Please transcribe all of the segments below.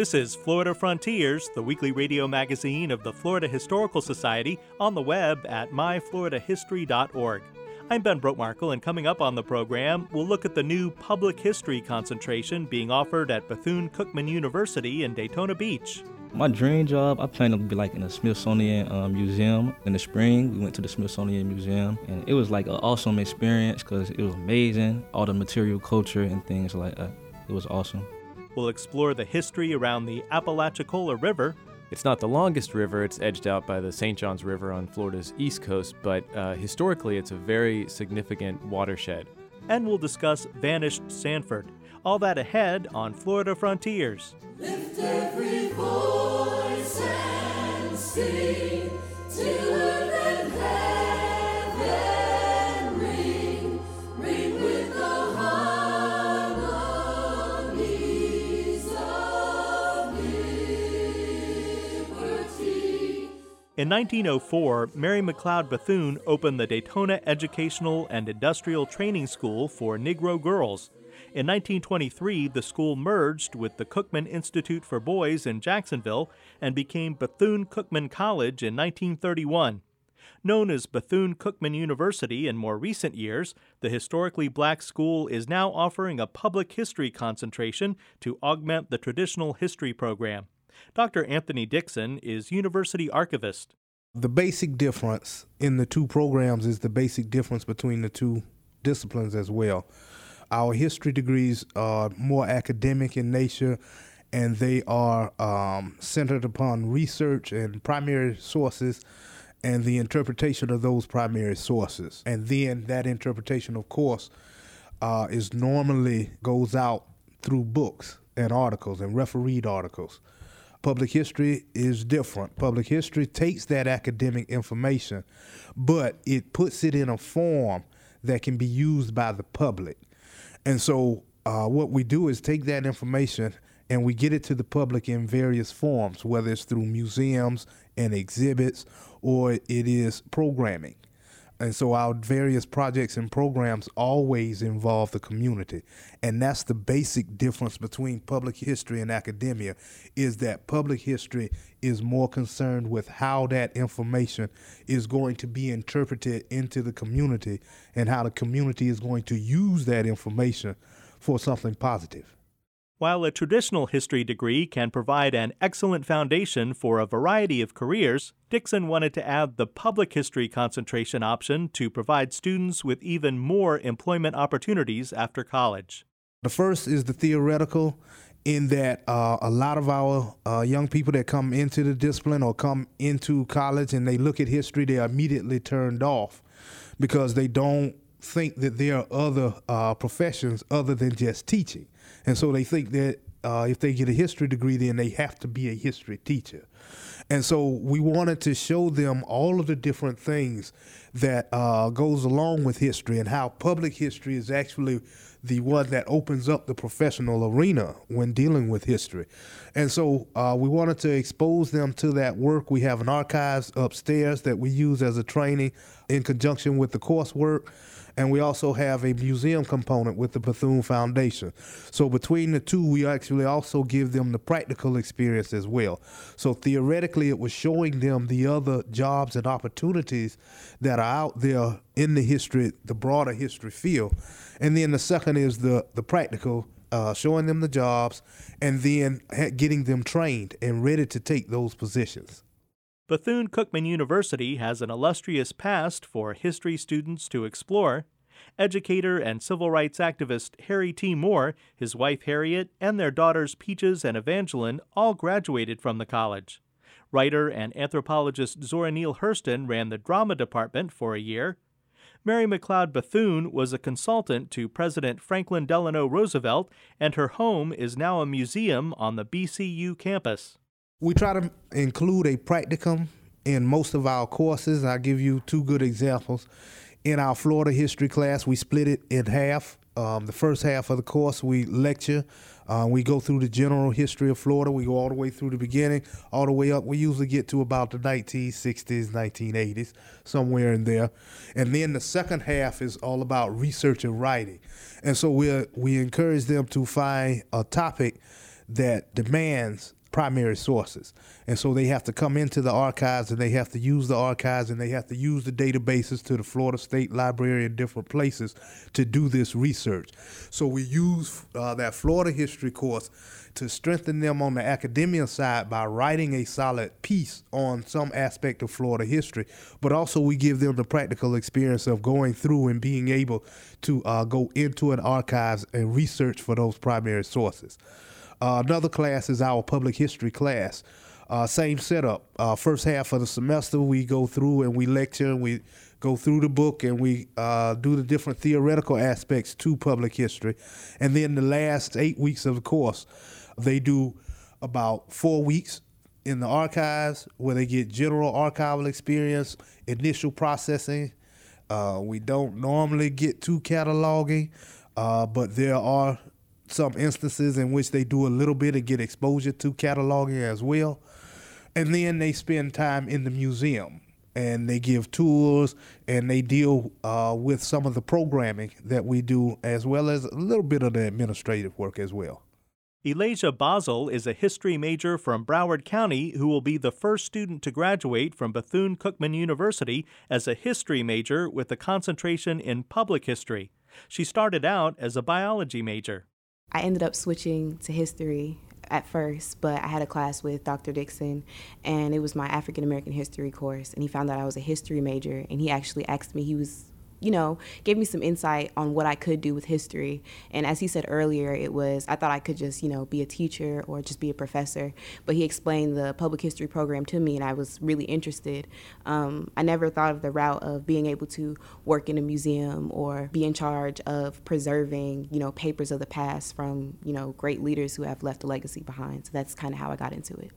This is Florida Frontiers, the weekly radio magazine of the Florida Historical Society, on the web at myfloridahistory.org. I'm Ben Brotemarkle, and coming up on the program, we'll look at the new public history concentration being offered at Bethune Cookman University in Daytona Beach. My dream job, I plan to be like in the Smithsonian um, Museum in the spring. We went to the Smithsonian Museum, and it was like an awesome experience because it was amazing, all the material culture and things like that. It was awesome. We'll explore the history around the Apalachicola River. It's not the longest river, it's edged out by the St. Johns River on Florida's east coast, but uh, historically it's a very significant watershed. And we'll discuss vanished Sanford. All that ahead on Florida Frontiers. Lift every voice and sing In 1904, Mary McLeod Bethune opened the Daytona Educational and Industrial Training School for Negro girls. In 1923, the school merged with the Cookman Institute for Boys in Jacksonville and became Bethune Cookman College in 1931. Known as Bethune Cookman University in more recent years, the historically black school is now offering a public history concentration to augment the traditional history program. Dr. Anthony Dixon is university archivist. The basic difference in the two programs is the basic difference between the two disciplines as well. Our history degrees are more academic in nature and they are um, centered upon research and primary sources and the interpretation of those primary sources. And then that interpretation, of course, uh, is normally goes out through books and articles and refereed articles. Public history is different. Public history takes that academic information, but it puts it in a form that can be used by the public. And so, uh, what we do is take that information and we get it to the public in various forms, whether it's through museums and exhibits or it is programming. And so our various projects and programs always involve the community. And that's the basic difference between public history and academia is that public history is more concerned with how that information is going to be interpreted into the community and how the community is going to use that information for something positive. While a traditional history degree can provide an excellent foundation for a variety of careers, Dixon wanted to add the public history concentration option to provide students with even more employment opportunities after college. The first is the theoretical, in that uh, a lot of our uh, young people that come into the discipline or come into college and they look at history, they are immediately turned off because they don't think that there are other uh, professions other than just teaching. And so they think that uh, if they get a history degree, then they have to be a history teacher. And so we wanted to show them all of the different things that uh, goes along with history and how public history is actually the one that opens up the professional arena when dealing with history. And so uh, we wanted to expose them to that work. We have an archives upstairs that we use as a training in conjunction with the coursework and we also have a museum component with the Bethune Foundation. So between the two, we actually also give them the practical experience as well. So theoretically, it was showing them the other jobs and opportunities that are out there in the history, the broader history field. And then the second is the the practical. Uh, showing them the jobs and then getting them trained and ready to take those positions. Bethune Cookman University has an illustrious past for history students to explore. Educator and civil rights activist Harry T. Moore, his wife Harriet, and their daughters Peaches and Evangeline all graduated from the college. Writer and anthropologist Zora Neale Hurston ran the drama department for a year. Mary McLeod Bethune was a consultant to President Franklin Delano Roosevelt, and her home is now a museum on the BCU campus. We try to include a practicum in most of our courses. I'll give you two good examples. In our Florida history class, we split it in half. Um, the first half of the course, we lecture. Uh, we go through the general history of Florida. We go all the way through the beginning, all the way up. We usually get to about the 1960s, 1980s, somewhere in there. And then the second half is all about research and writing. And so we we encourage them to find a topic that demands primary sources. And so they have to come into the archives and they have to use the archives and they have to use the databases to the Florida State Library and different places to do this research. So we use uh, that Florida history course to strengthen them on the academia side by writing a solid piece on some aspect of Florida history, but also we give them the practical experience of going through and being able to uh, go into an archives and research for those primary sources. Uh, another class is our public history class. Uh, same setup. Uh, first half of the semester, we go through and we lecture and we go through the book and we uh, do the different theoretical aspects to public history. And then the last eight weeks of the course, they do about four weeks in the archives where they get general archival experience, initial processing. Uh, we don't normally get to cataloging, uh, but there are some instances in which they do a little bit and get exposure to cataloging as well. And then they spend time in the museum and they give tours and they deal uh, with some of the programming that we do as well as a little bit of the administrative work as well. Elijah Basel is a history major from Broward County who will be the first student to graduate from Bethune Cookman University as a history major with a concentration in public history. She started out as a biology major. I ended up switching to history at first, but I had a class with Dr. Dixon, and it was my African American history course. And he found out I was a history major, and he actually asked me, he was you know, gave me some insight on what I could do with history. And as he said earlier, it was, I thought I could just, you know, be a teacher or just be a professor. But he explained the public history program to me, and I was really interested. Um, I never thought of the route of being able to work in a museum or be in charge of preserving, you know, papers of the past from, you know, great leaders who have left a legacy behind. So that's kind of how I got into it.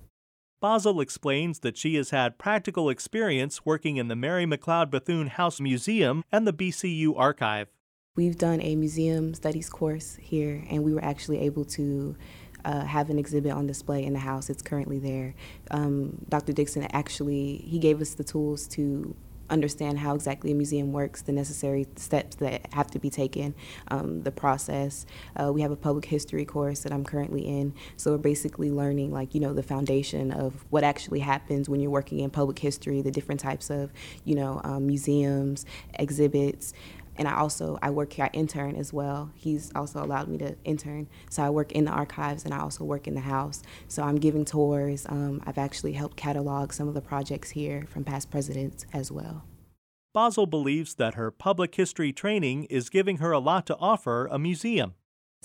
Basel explains that she has had practical experience working in the Mary McLeod Bethune House Museum and the BCU Archive. We've done a museum studies course here, and we were actually able to uh, have an exhibit on display in the house. It's currently there. Um, Dr. Dixon actually he gave us the tools to understand how exactly a museum works, the necessary steps that have to be taken, um, the process. Uh, we have a public history course that I'm currently in, so we're basically learning, like, you know, the foundation of what actually happens when you're working in public history, the different types of, you know, um, museums, exhibits and I also I work here. I intern as well. He's also allowed me to intern, so I work in the archives and I also work in the house. So I'm giving tours. Um, I've actually helped catalog some of the projects here from past presidents as well. Basel believes that her public history training is giving her a lot to offer a museum.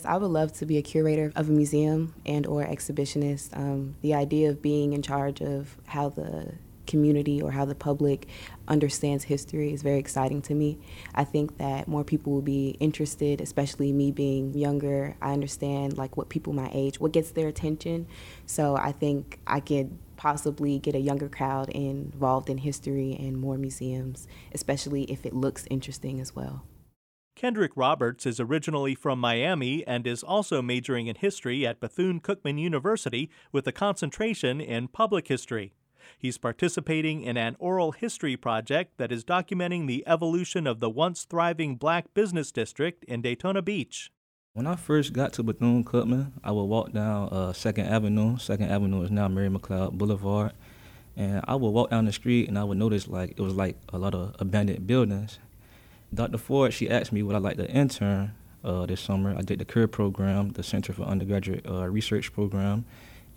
I would love to be a curator of a museum and or exhibitionist. Um, the idea of being in charge of how the community or how the public understands history is very exciting to me. I think that more people will be interested, especially me being younger. I understand like what people my age, what gets their attention. So I think I could possibly get a younger crowd involved in history and more museums, especially if it looks interesting as well. Kendrick Roberts is originally from Miami and is also majoring in history at Bethune Cookman University with a concentration in public history. He's participating in an oral history project that is documenting the evolution of the once thriving black business district in Daytona Beach. When I first got to Bethune Cookman, I would walk down uh, Second Avenue. Second Avenue is now Mary McLeod Boulevard, and I would walk down the street and I would notice like it was like a lot of abandoned buildings. Dr. Ford, she asked me would I like to intern uh, this summer. I did the career program, the Center for Undergraduate uh, Research program,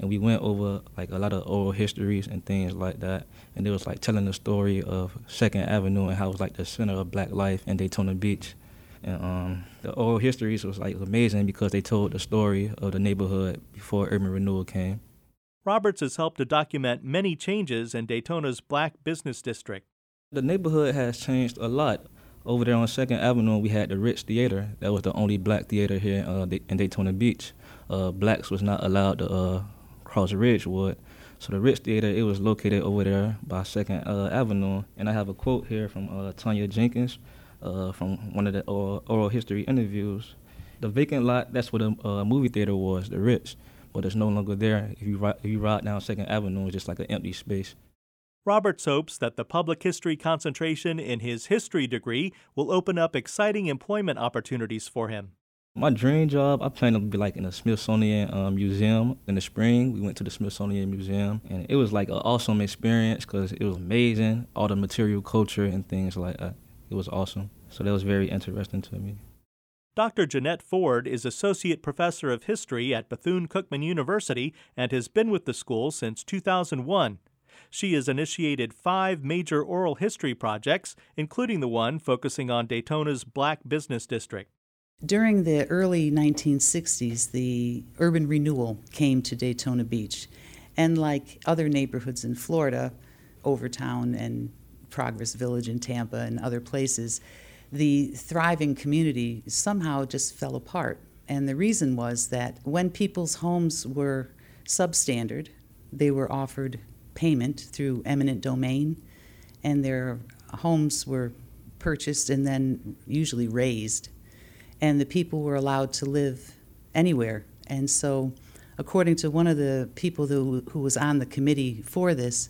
and we went over like a lot of oral histories and things like that. And it was like telling the story of Second Avenue and how it was like the center of Black life in Daytona Beach. And um, the oral histories was like amazing because they told the story of the neighborhood before urban renewal came. Roberts has helped to document many changes in Daytona's black business district. The neighborhood has changed a lot. Over there on Second Avenue, we had the Ritz Theater. That was the only black theater here uh, in Daytona Beach. Uh, blacks was not allowed to uh, cross Ridgewood. So the Ritz Theater, it was located over there by Second uh, Avenue. And I have a quote here from uh, Tanya Jenkins uh, from one of the oral, oral, history interviews. The vacant lot, that's where the uh, movie theater was, the Ritz, but it's no longer there. If you ride, if you ride down Second Avenue, it's just like an empty space. Roberts hopes that the public history concentration in his history degree will open up exciting employment opportunities for him. My dream job, I plan to be like in the Smithsonian um, Museum in the spring. We went to the Smithsonian Museum, and it was like an awesome experience because it was amazing, all the material culture and things like that. It was awesome. So that was very interesting to me. Dr. Jeanette Ford is Associate Professor of History at Bethune Cookman University and has been with the school since 2001. She has initiated five major oral history projects, including the one focusing on Daytona's Black Business District. During the early 1960s, the urban renewal came to Daytona Beach. And like other neighborhoods in Florida, Overtown and Progress Village in Tampa and other places, the thriving community somehow just fell apart. And the reason was that when people's homes were substandard, they were offered payment through eminent domain, and their homes were purchased and then usually razed and the people were allowed to live anywhere. And so, according to one of the people who, who was on the committee for this,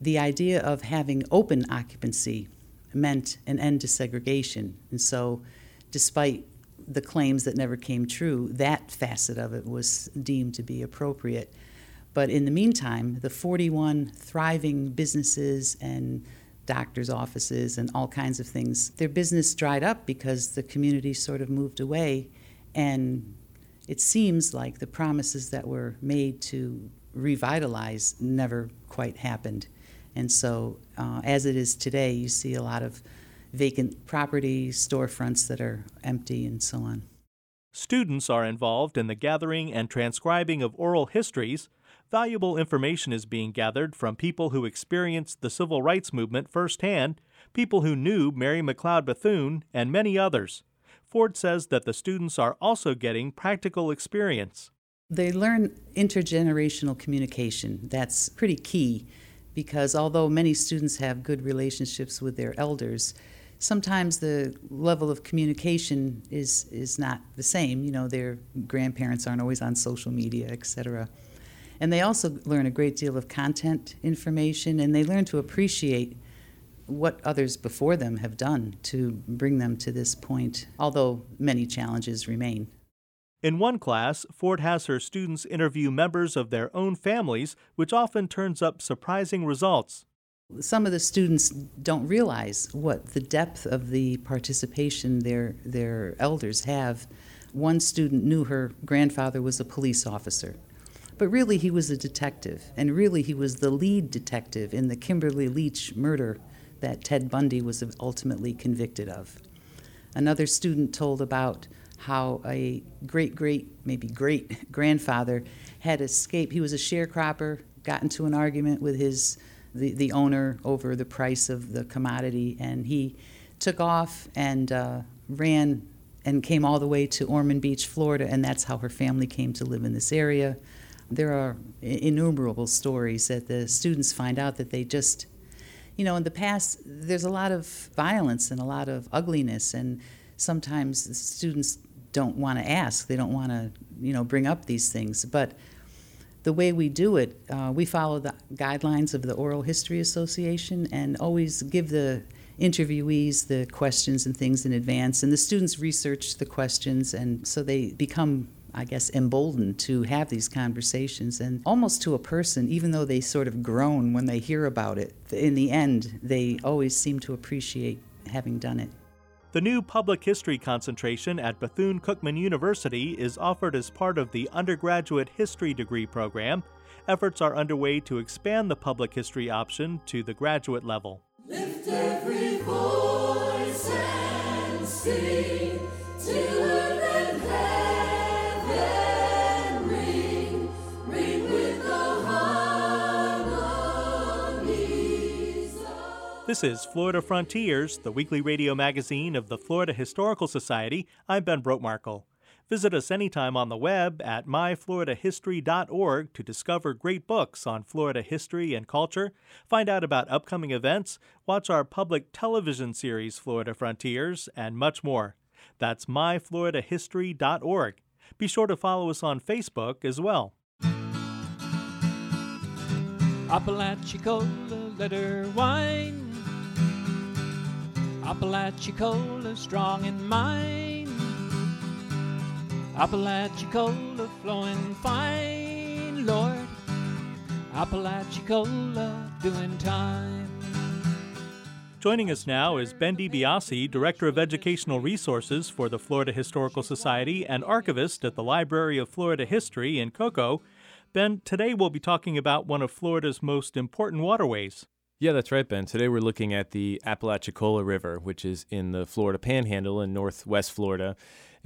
the idea of having open occupancy meant an end to segregation. And so, despite the claims that never came true, that facet of it was deemed to be appropriate. But in the meantime, the 41 thriving businesses and doctor's offices and all kinds of things. Their business dried up because the community sort of moved away, and it seems like the promises that were made to revitalize never quite happened. And so, uh, as it is today, you see a lot of vacant property, storefronts that are empty, and so on. Students are involved in the gathering and transcribing of oral histories valuable information is being gathered from people who experienced the civil rights movement firsthand, people who knew Mary McLeod Bethune, and many others. Ford says that the students are also getting practical experience. They learn intergenerational communication. That's pretty key because although many students have good relationships with their elders, sometimes the level of communication is is not the same. You know, their grandparents aren't always on social media, et cetera. And they also learn a great deal of content information, and they learn to appreciate what others before them have done to bring them to this point, although many challenges remain. In one class, Ford has her students interview members of their own families, which often turns up surprising results. Some of the students don't realize what the depth of the participation their, their elders have. One student knew her grandfather was a police officer. But really, he was a detective, and really, he was the lead detective in the Kimberly Leach murder that Ted Bundy was ultimately convicted of. Another student told about how a great great, maybe great grandfather had escaped. He was a sharecropper, got into an argument with his the, the owner over the price of the commodity, and he took off and uh, ran and came all the way to Ormond Beach, Florida, and that's how her family came to live in this area there are innumerable stories that the students find out that they just, you know, in the past, there's a lot of violence and a lot of ugliness, and sometimes students don't want to ask, they don't want to, you know, bring up these things. But the way we do it, uh, we follow the guidelines of the Oral History Association and always give the interviewees the questions and things in advance, and the students research the questions, and so they become I guess, emboldened to have these conversations. And almost to a person, even though they sort of groan when they hear about it, in the end, they always seem to appreciate having done it. The new public history concentration at Bethune Cookman University is offered as part of the undergraduate history degree program. Efforts are underway to expand the public history option to the graduate level. Lift every voice and sing This is Florida Frontiers, the weekly radio magazine of the Florida Historical Society. I'm Ben Brotemarkle. Visit us anytime on the web at myfloridahistory.org to discover great books on Florida history and culture, find out about upcoming events, watch our public television series Florida Frontiers, and much more. That's myfloridahistory.org. Be sure to follow us on Facebook as well. Apalachicola letter wine. Apalachicola strong in mind. Apalachicola flowing fine, Lord. Apalachicola doing time. Joining us now is Ben DiBiase, Director of Educational Resources for the Florida Historical Society and archivist at the Library of Florida History in Cocoa. Ben, today we'll be talking about one of Florida's most important waterways. Yeah, that's right, Ben. Today we're looking at the Apalachicola River, which is in the Florida Panhandle in northwest Florida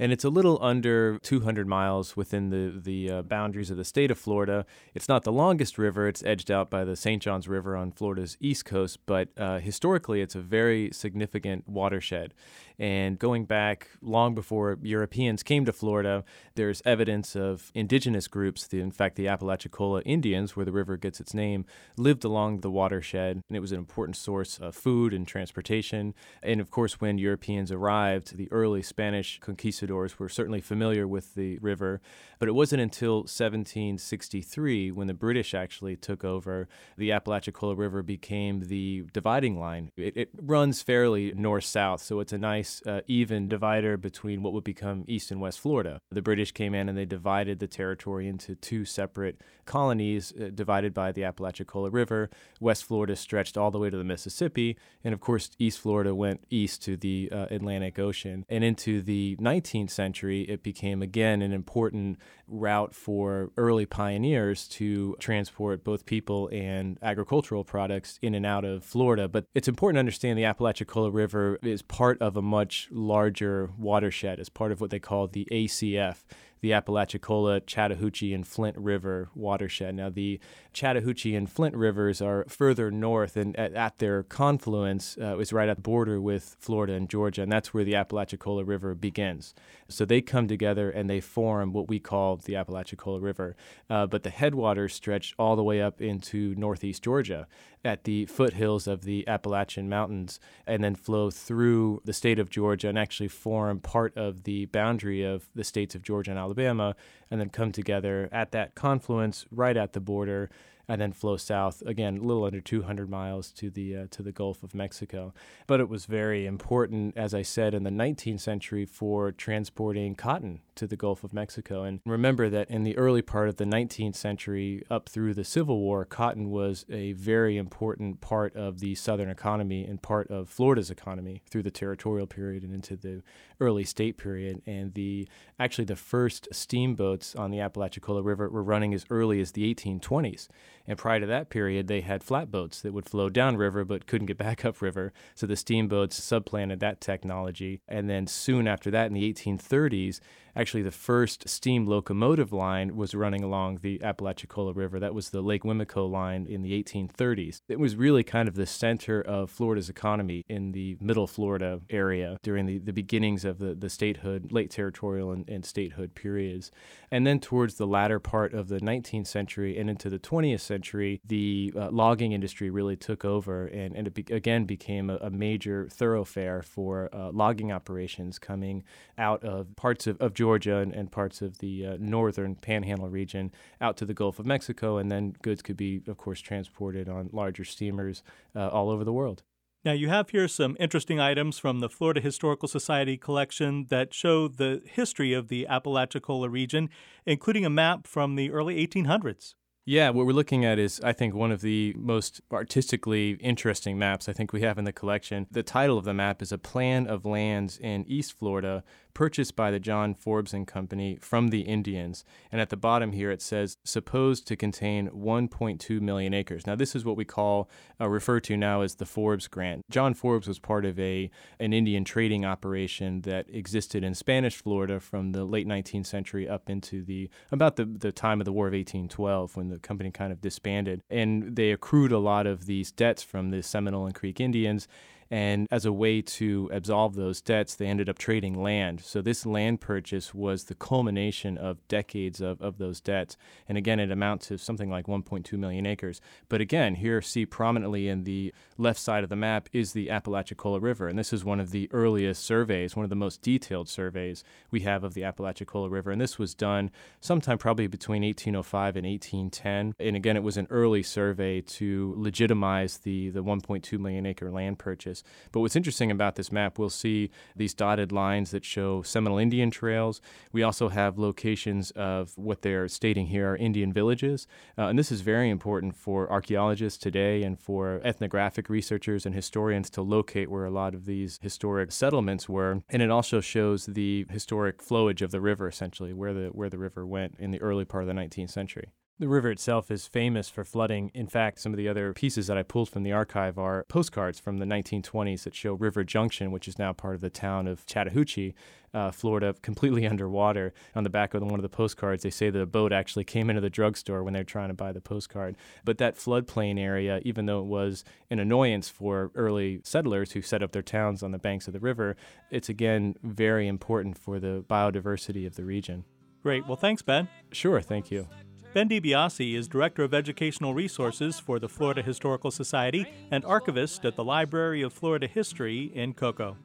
and it's a little under 200 miles within the the uh, boundaries of the state of Florida. It's not the longest river; it's edged out by the St. Johns River on Florida's east coast, but uh, historically, it's a very significant watershed. And going back long before Europeans came to Florida, there's evidence of indigenous groups. The, in fact, the Apalachicola Indians, where the river gets its name, lived along the watershed, and it was an important source of food and transportation. And of course, when Europeans arrived, the early Spanish conquistadors were certainly familiar with the river, but it wasn't until 1763 when the British actually took over, the Apalachicola River became the dividing line. It, it runs fairly north south, so it's a nice nice uh, even divider between what would become East and West Florida. The British came in and they divided the territory into two separate colonies, uh, divided by the Apalachicola River. West Florida stretched all the way to the Mississippi, and of course, East Florida went east to the uh, Atlantic Ocean. And into the 19th century, it became again an important route for early pioneers to transport both people and agricultural products in and out of Florida. But it's important to understand the Apalachicola River is part of a much larger watershed, as part of what they call the ACF the Apalachicola, Chattahoochee, and Flint River watershed. Now, the Chattahoochee and Flint rivers are further north, and at, at their confluence uh, is right at the border with Florida and Georgia, and that's where the Apalachicola River begins. So they come together and they form what we call the Apalachicola River. Uh, but the headwaters stretch all the way up into northeast Georgia at the foothills of the Appalachian Mountains and then flow through the state of Georgia and actually form part of the boundary of the states of Georgia and Alabama and then come together at that confluence right at the border and then flow south again, a little under 200 miles to the uh, to the Gulf of Mexico. But it was very important, as I said, in the 19th century for transporting cotton to the Gulf of Mexico. And remember that in the early part of the 19th century, up through the Civil War, cotton was a very important part of the Southern economy and part of Florida's economy through the territorial period and into the early state period. And the actually the first steamboats on the Apalachicola River were running as early as the 1820s. And prior to that period, they had flatboats that would flow downriver but couldn't get back upriver. So the steamboats supplanted that technology. And then soon after that, in the 1830s, actually the first steam locomotive line was running along the Apalachicola River. That was the Lake Wimico line in the 1830s. It was really kind of the center of Florida's economy in the middle Florida area during the, the beginnings of the, the statehood, late territorial and, and statehood periods. And then towards the latter part of the 19th century and into the 20th century, the uh, logging industry really took over and, and it be- again became a, a, major thoroughfare for uh, logging operations coming out of parts of, of Georgia and, and parts of the uh, northern panhandle region out to the Gulf of Mexico. And then goods could be, of course, transported on larger steamers uh, all over the world. Now, you have here some interesting items from the Florida Historical Society collection that show the history of the Apalachicola region, including a map from the early 1800s. Yeah, what we're looking at is, I think, one of the most artistically interesting maps I think we have in the collection. The title of the map is A Plan of Lands in East Florida purchased by the John Forbes and Company from the Indians. And at the bottom here it says supposed to contain 1.2 million acres. Now this is what we call uh, refer to now as the Forbes grant. John Forbes was part of a an Indian trading operation that existed in Spanish Florida from the late 19th century up into the about the, the time of the War of 1812 when the company kind of disbanded. And they accrued a lot of these debts from the Seminole and Creek Indians and as a way to absolve those debts, they ended up trading land. So this land purchase was the culmination of decades of, of those debts. And again, it amounts to something like 1.2 million acres. But again, here see prominently in the left side of the map is the Apalachicola River. And this is one of the earliest surveys, one of the most detailed surveys we have of the Apalachicola River. And this was done sometime probably between 1805 and 1810. And again, it was an early survey to legitimize the, the 1.2 million acre land purchase. But what's interesting about this map, we'll see these dotted lines that show Seminole Indian trails. We also have locations of what they're stating here are Indian villages. Uh, and this is very important for archaeologists today and for ethnographic researchers and historians to locate where a lot of these historic settlements were. And it also shows the historic flowage of the river, essentially, where the, where the river went in the early part of the 19th century. The river itself is famous for flooding. In fact, some of the other pieces that I pulled from the archive are postcards from the 1920s that show River Junction, which is now part of the town of Chattahoochee, uh, Florida, completely underwater. On the back of one of the postcards, they say that a boat actually came into the drugstore when they're trying to buy the postcard. But that floodplain area, even though it was an annoyance for early settlers who set up their towns on the banks of the river, it's again very important for the biodiversity of the region. Great. Well, thanks, Ben. Sure. Thank you. Ben DiBiase is Director of Educational Resources for the Florida Historical Society and archivist at the Library of Florida History in Cocoa.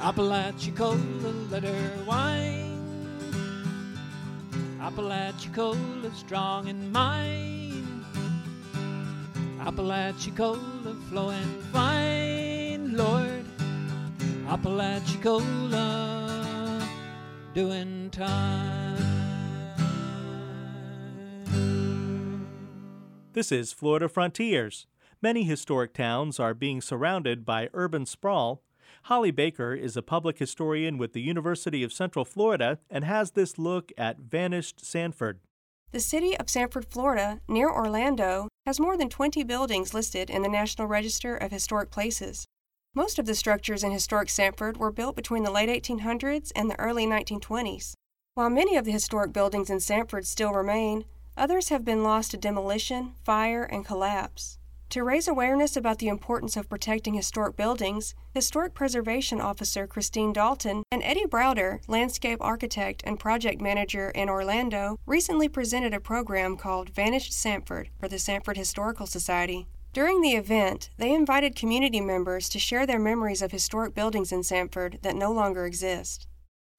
Apalachicola, let her wine. Apalachicola, strong in mind. Apalachicola, flowing fine, Lord. Apalachicola, doing time. This is Florida Frontiers. Many historic towns are being surrounded by urban sprawl. Holly Baker is a public historian with the University of Central Florida and has this look at vanished Sanford. The city of Sanford, Florida, near Orlando, has more than 20 buildings listed in the National Register of Historic Places. Most of the structures in historic Sanford were built between the late 1800s and the early 1920s. While many of the historic buildings in Sanford still remain, Others have been lost to demolition, fire, and collapse. To raise awareness about the importance of protecting historic buildings, Historic Preservation Officer Christine Dalton and Eddie Browder, landscape architect and project manager in Orlando, recently presented a program called Vanished Sanford for the Sanford Historical Society. During the event, they invited community members to share their memories of historic buildings in Sanford that no longer exist.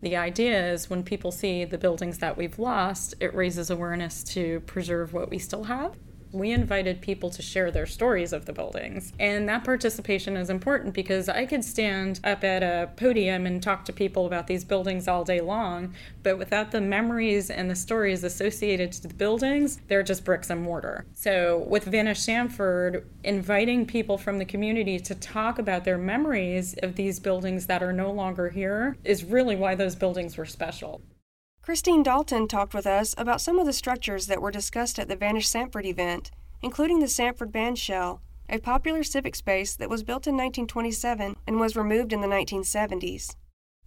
The idea is when people see the buildings that we've lost, it raises awareness to preserve what we still have we invited people to share their stories of the buildings. And that participation is important because I could stand up at a podium and talk to people about these buildings all day long, but without the memories and the stories associated to the buildings, they're just bricks and mortar. So with Vanished Sanford, inviting people from the community to talk about their memories of these buildings that are no longer here is really why those buildings were special. Christine Dalton talked with us about some of the structures that were discussed at the Vanished Sanford event, including the Sanford Bandshell, a popular civic space that was built in 1927 and was removed in the 1970s.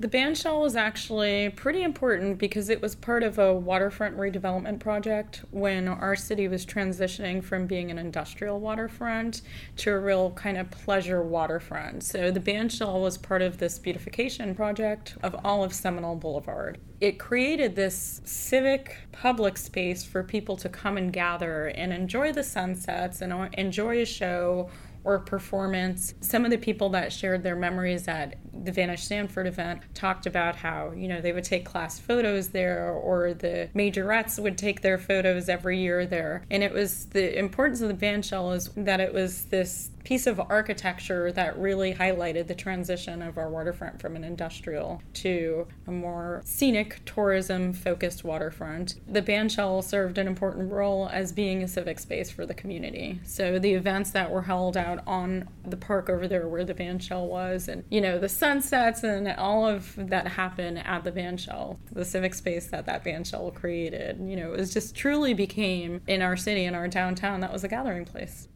The bandshell was actually pretty important because it was part of a waterfront redevelopment project when our city was transitioning from being an industrial waterfront to a real kind of pleasure waterfront. So the bandshell was part of this beautification project of all of Seminole Boulevard. It created this civic public space for people to come and gather and enjoy the sunsets and enjoy a show or performance. Some of the people that shared their memories at the Vanished Sanford event talked about how, you know, they would take class photos there or the majorettes would take their photos every year there. And it was the importance of the bandshell is that it was this piece of architecture that really highlighted the transition of our waterfront from an industrial to a more scenic tourism focused waterfront. The bandshell served an important role as being a civic space for the community. So the events that were held out on the park over there where the bandshell was. And, you know, the sunsets and all of that happened at the bandshell, the civic space that that bandshell created. You know, it was just truly became in our city, in our downtown, that was a gathering place.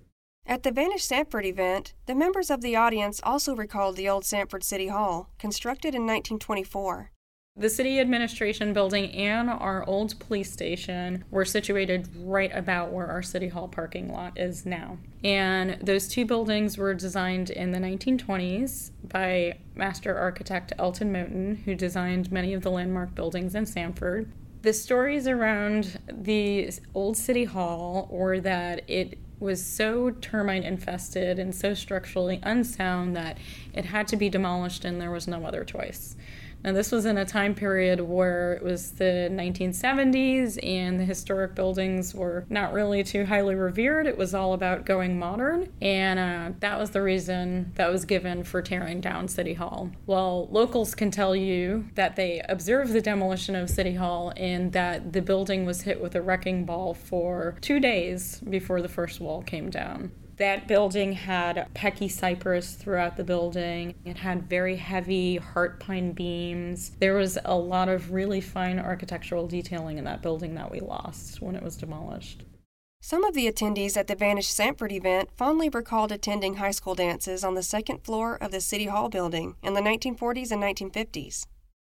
At the Vanish Sanford event, the members of the audience also recalled the old Sanford City Hall, constructed in 1924. The city administration building and our old police station were situated right about where our city hall parking lot is now. And those two buildings were designed in the 1920s by master architect Elton Moughton, who designed many of the landmark buildings in Sanford. The stories around the old city hall were that it was so termite infested and so structurally unsound that it had to be demolished and there was no other choice. Now, this was in a time period where it was the 1970s and the historic buildings were not really too highly revered. It was all about going modern, and uh, that was the reason that was given for tearing down City Hall. Well, locals can tell you that they observed the demolition of City Hall and that the building was hit with a wrecking ball for two days before the first wall came down. That building had pecky cypress throughout the building. It had very heavy heart pine beams. There was a lot of really fine architectural detailing in that building that we lost when it was demolished. Some of the attendees at the Vanished Sanford event fondly recalled attending high school dances on the second floor of the City Hall building in the 1940s and 1950s.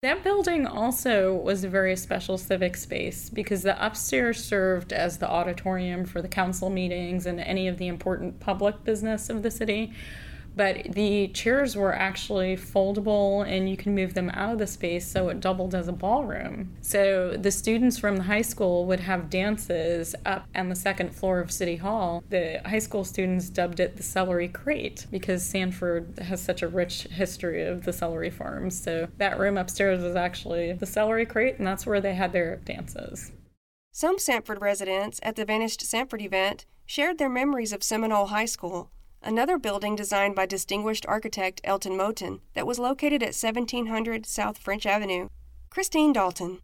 That building also was a very special civic space because the upstairs served as the auditorium for the council meetings and any of the important public business of the city but the chairs were actually foldable and you can move them out of the space so it doubled as a ballroom. So the students from the high school would have dances up on the second floor of City Hall. The high school students dubbed it the celery crate because Sanford has such a rich history of the celery farms. So that room upstairs was actually the celery crate and that's where they had their dances. Some Sanford residents at the Vanished Sanford event shared their memories of Seminole High School another building designed by distinguished architect Elton Moughton that was located at 1700 South French Avenue. Christine Dalton.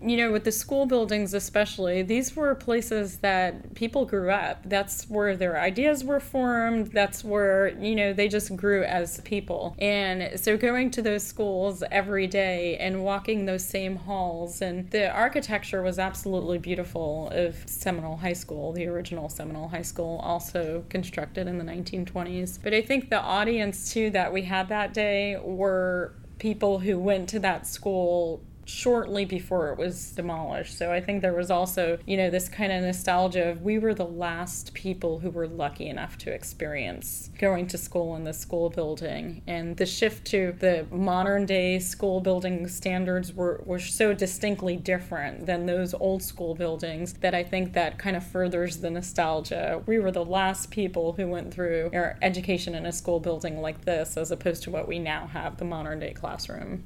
You know, with the school buildings especially, these were places that people grew up. That's where their ideas were formed. That's where, you know, they just grew as people. And so going to those schools every day and walking those same halls, and the architecture was absolutely beautiful of Seminole High School, the original Seminole High School, also constructed in the 1920s. But I think the audience, too, that we had that day were people who went to that school shortly before it was demolished. So I think there was also, you know, this kind of nostalgia of we were the last people who were lucky enough to experience going to school in the school building. And the shift to the modern day school building standards were, were so distinctly different than those old school buildings that I think that kind of furthers the nostalgia. We were the last people who went through our education in a school building like this as opposed to what we now have, the modern day classroom.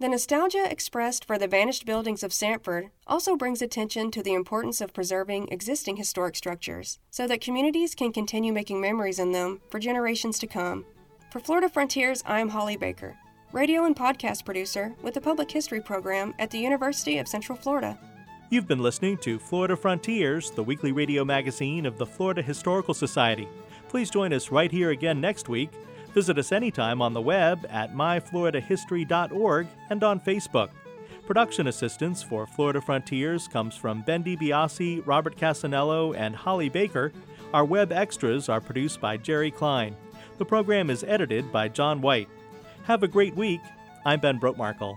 The nostalgia expressed for the vanished buildings of Sanford also brings attention to the importance of preserving existing historic structures so that communities can continue making memories in them for generations to come. For Florida Frontiers, I am Holly Baker, radio and podcast producer with the Public History Program at the University of Central Florida. You've been listening to Florida Frontiers, the weekly radio magazine of the Florida Historical Society. Please join us right here again next week Visit us anytime on the web at myfloridahistory.org and on Facebook. Production assistance for Florida Frontiers comes from Ben DiBiase, Robert Cassanello, and Holly Baker. Our web extras are produced by Jerry Klein. The program is edited by John White. Have a great week. I'm Ben Brotemarkle.